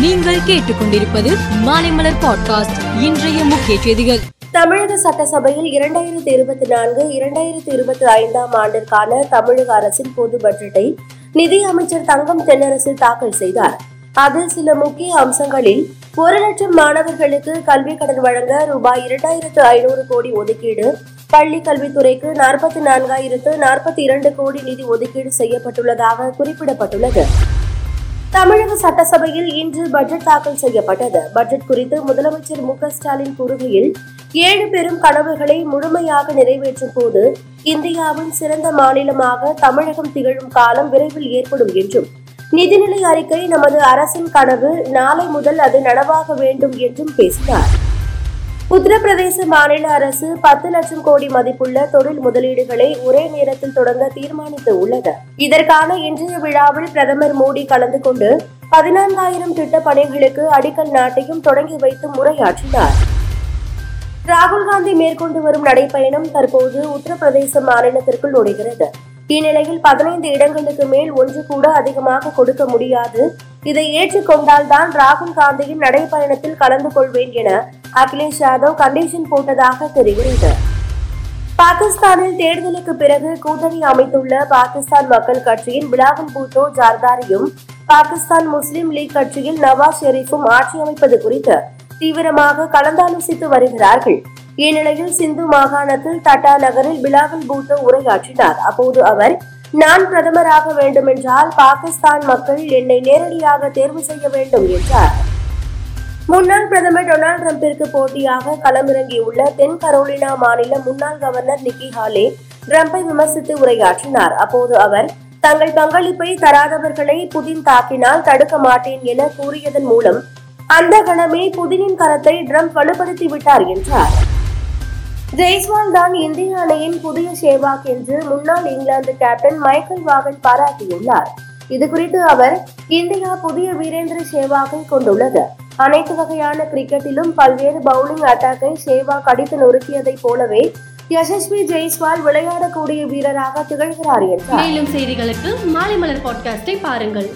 நீங்கள் கேட்டுக்கொண்டிருப்பது மாலைமலர் பாட்காஸ்ட் இன்றைய முக்கிய செய்திகள். தமிழக சட்டசபையில் இரண்டாயிரத்தி இருபத்தி நான்கு இரண்டாயிரத்தி இருபத்தி ஐந்தாம் ஆண்டிற்கான தமிழக அரசின் பொது பட்ஜெட்டை நிதி அமைச்சர் தங்கம் தென்னரசு தாக்கல் செய்தார். அதில் சில முக்கிய அம்சங்களில் ஒரு லட்சம் மாணவர்களுக்கு கல்வி கடன் வழங்க ரூபாய் இரண்டாயிரத்து ஐநூறு கோடி ஒதுக்கீடு பள்ளி கல்வித்துறைக்கு நாற்பத்தி நான்காயிரத்து நாற்பத்தி இரண்டு கோடி நிதி ஒதுக்கீடு செய்யப்பட்டுள்ளதாக குறிப்பிடப்பட்டுள்ளது. தமிழக சட்டசபையில் இன்று பட்ஜெட் தாக்கல் செய்யப்பட்டது. பட்ஜெட் குறித்து முதலமைச்சர் மு ஸ்டாலின் கூறுகையில் ஏழு பெரும் கனவுகளை முழுமையாக நிறைவேற்றும் போது இந்தியாவின் சிறந்த மாநிலமாக தமிழகம் திகழும் காலம் விரைவில் ஏற்படும் என்றும் நிதிநிலை அறிக்கை நமது அரசின் கனவு நாளை முதல் அது நனவாக வேண்டும் என்றும் பேசினார். உத்தரப்பிரதேச மாநில அரசு பத்து லட்சம் கோடி மதிப்புள்ள தொழில் முதலீடுகளை ஒரே நேரத்தில் தொடங்க தீர்மானித்து உள்ளது. இதற்கான இன்றைய விழாவில் பிரதமர் மோடி கலந்து கொண்டு பதினான்காயிரம் திட்ட பணிகளுக்கு அடிக்கல் நாட்டையும் தொடங்கி வைத்து உரையாற்றினார். ராகுல் காந்தி மேற்கொண்டு வரும் நடைப்பயணம் தற்போது உத்தரப்பிரதேச மாநிலத்திற்குள் நுழைகிறது. இந்நிலையில் பதினைந்து இடங்களுக்கு மேல் ஒன்று கூட அதிகமாக கொடுக்க முடியாது. இதை ஏற்றுக்கொண்டால் தான் ராகுல் காந்தியின் நடைப்பயணத்தில் கலந்து கொள்வேன் என அகிலேஷ் யாதவ் கண்டிஷன் போட்டதாக தெரிகிறது. பாகிஸ்தானில் தேர்தலுக்கு பிறகு கூட்டணி அமைத்துள்ள பாகிஸ்தான் மக்கள் கட்சியின் பிலாவல் பூட்டோ ஜார்தாரியும் பாகிஸ்தான் முஸ்லிம் லீக் கட்சியில் நவாஸ் ஷெரீஃபும் ஆட்சி அமைப்பது குறித்து தீவிரமாக கலந்தாலோசித்து வருகிறார்கள். இந்நிலையில் சிந்து மாகாணத்தில் தட்டா நகரில் பிலாவல் பூட்டோ உரையாற்றினார். அப்போது அவர் நான் பிரதமராக வேண்டுமென்றால் பாகிஸ்தான் மக்கள் என்னை நேரடியாக தேர்வு செய்ய வேண்டும் என்றார். முன்னாள் பிரதமர் டொனால்டு டிரம்பிற்கு போட்டியாக களமிறங்கியுள்ள தென் கரோலினா மாநில முன்னாள் கவர்னர் நிக்கி ஹாலே டிரம்பை விமர்சித்து உரையாற்றினார். அப்போது அவர் தங்கள் பங்களிப்பை தராதவர்களை புதின் தாக்கினால் தடுக்க மாட்டேன் என கூறியதன் மூலம் அந்த கணமே புதினின் கரத்தை ட்ரம்ப் வலுப்படுத்தி விட்டார் என்றார். ஜெய்ஸ்வால் தான் இந்திய அணியின் புதிய சேவாக் என்று முன்னாள் இங்கிலாந்து கேப்டன் மைக்கேல் வாகன் பாராட்டியுள்ளார். இது குறித்து அவர் இந்தியா புதிய வீரேந்திர சேவாக்கை கொண்டுள்ளது. அனைத்து வகையான கிரிக்கெட்டிலும் பல்வேறு பவுலிங் அட்டாக்கை சேவாக் அடித்து நொறுக்கியதைப் போலவே யசஸ்வி ஜெய்ஸ்வால் விளையாடக்கூடிய வீரராக திகழ்கிறார் என்றார். மேலும் செய்திகளுக்கு மாலை மலர் பாட்காஸ்டை பாருங்கள்.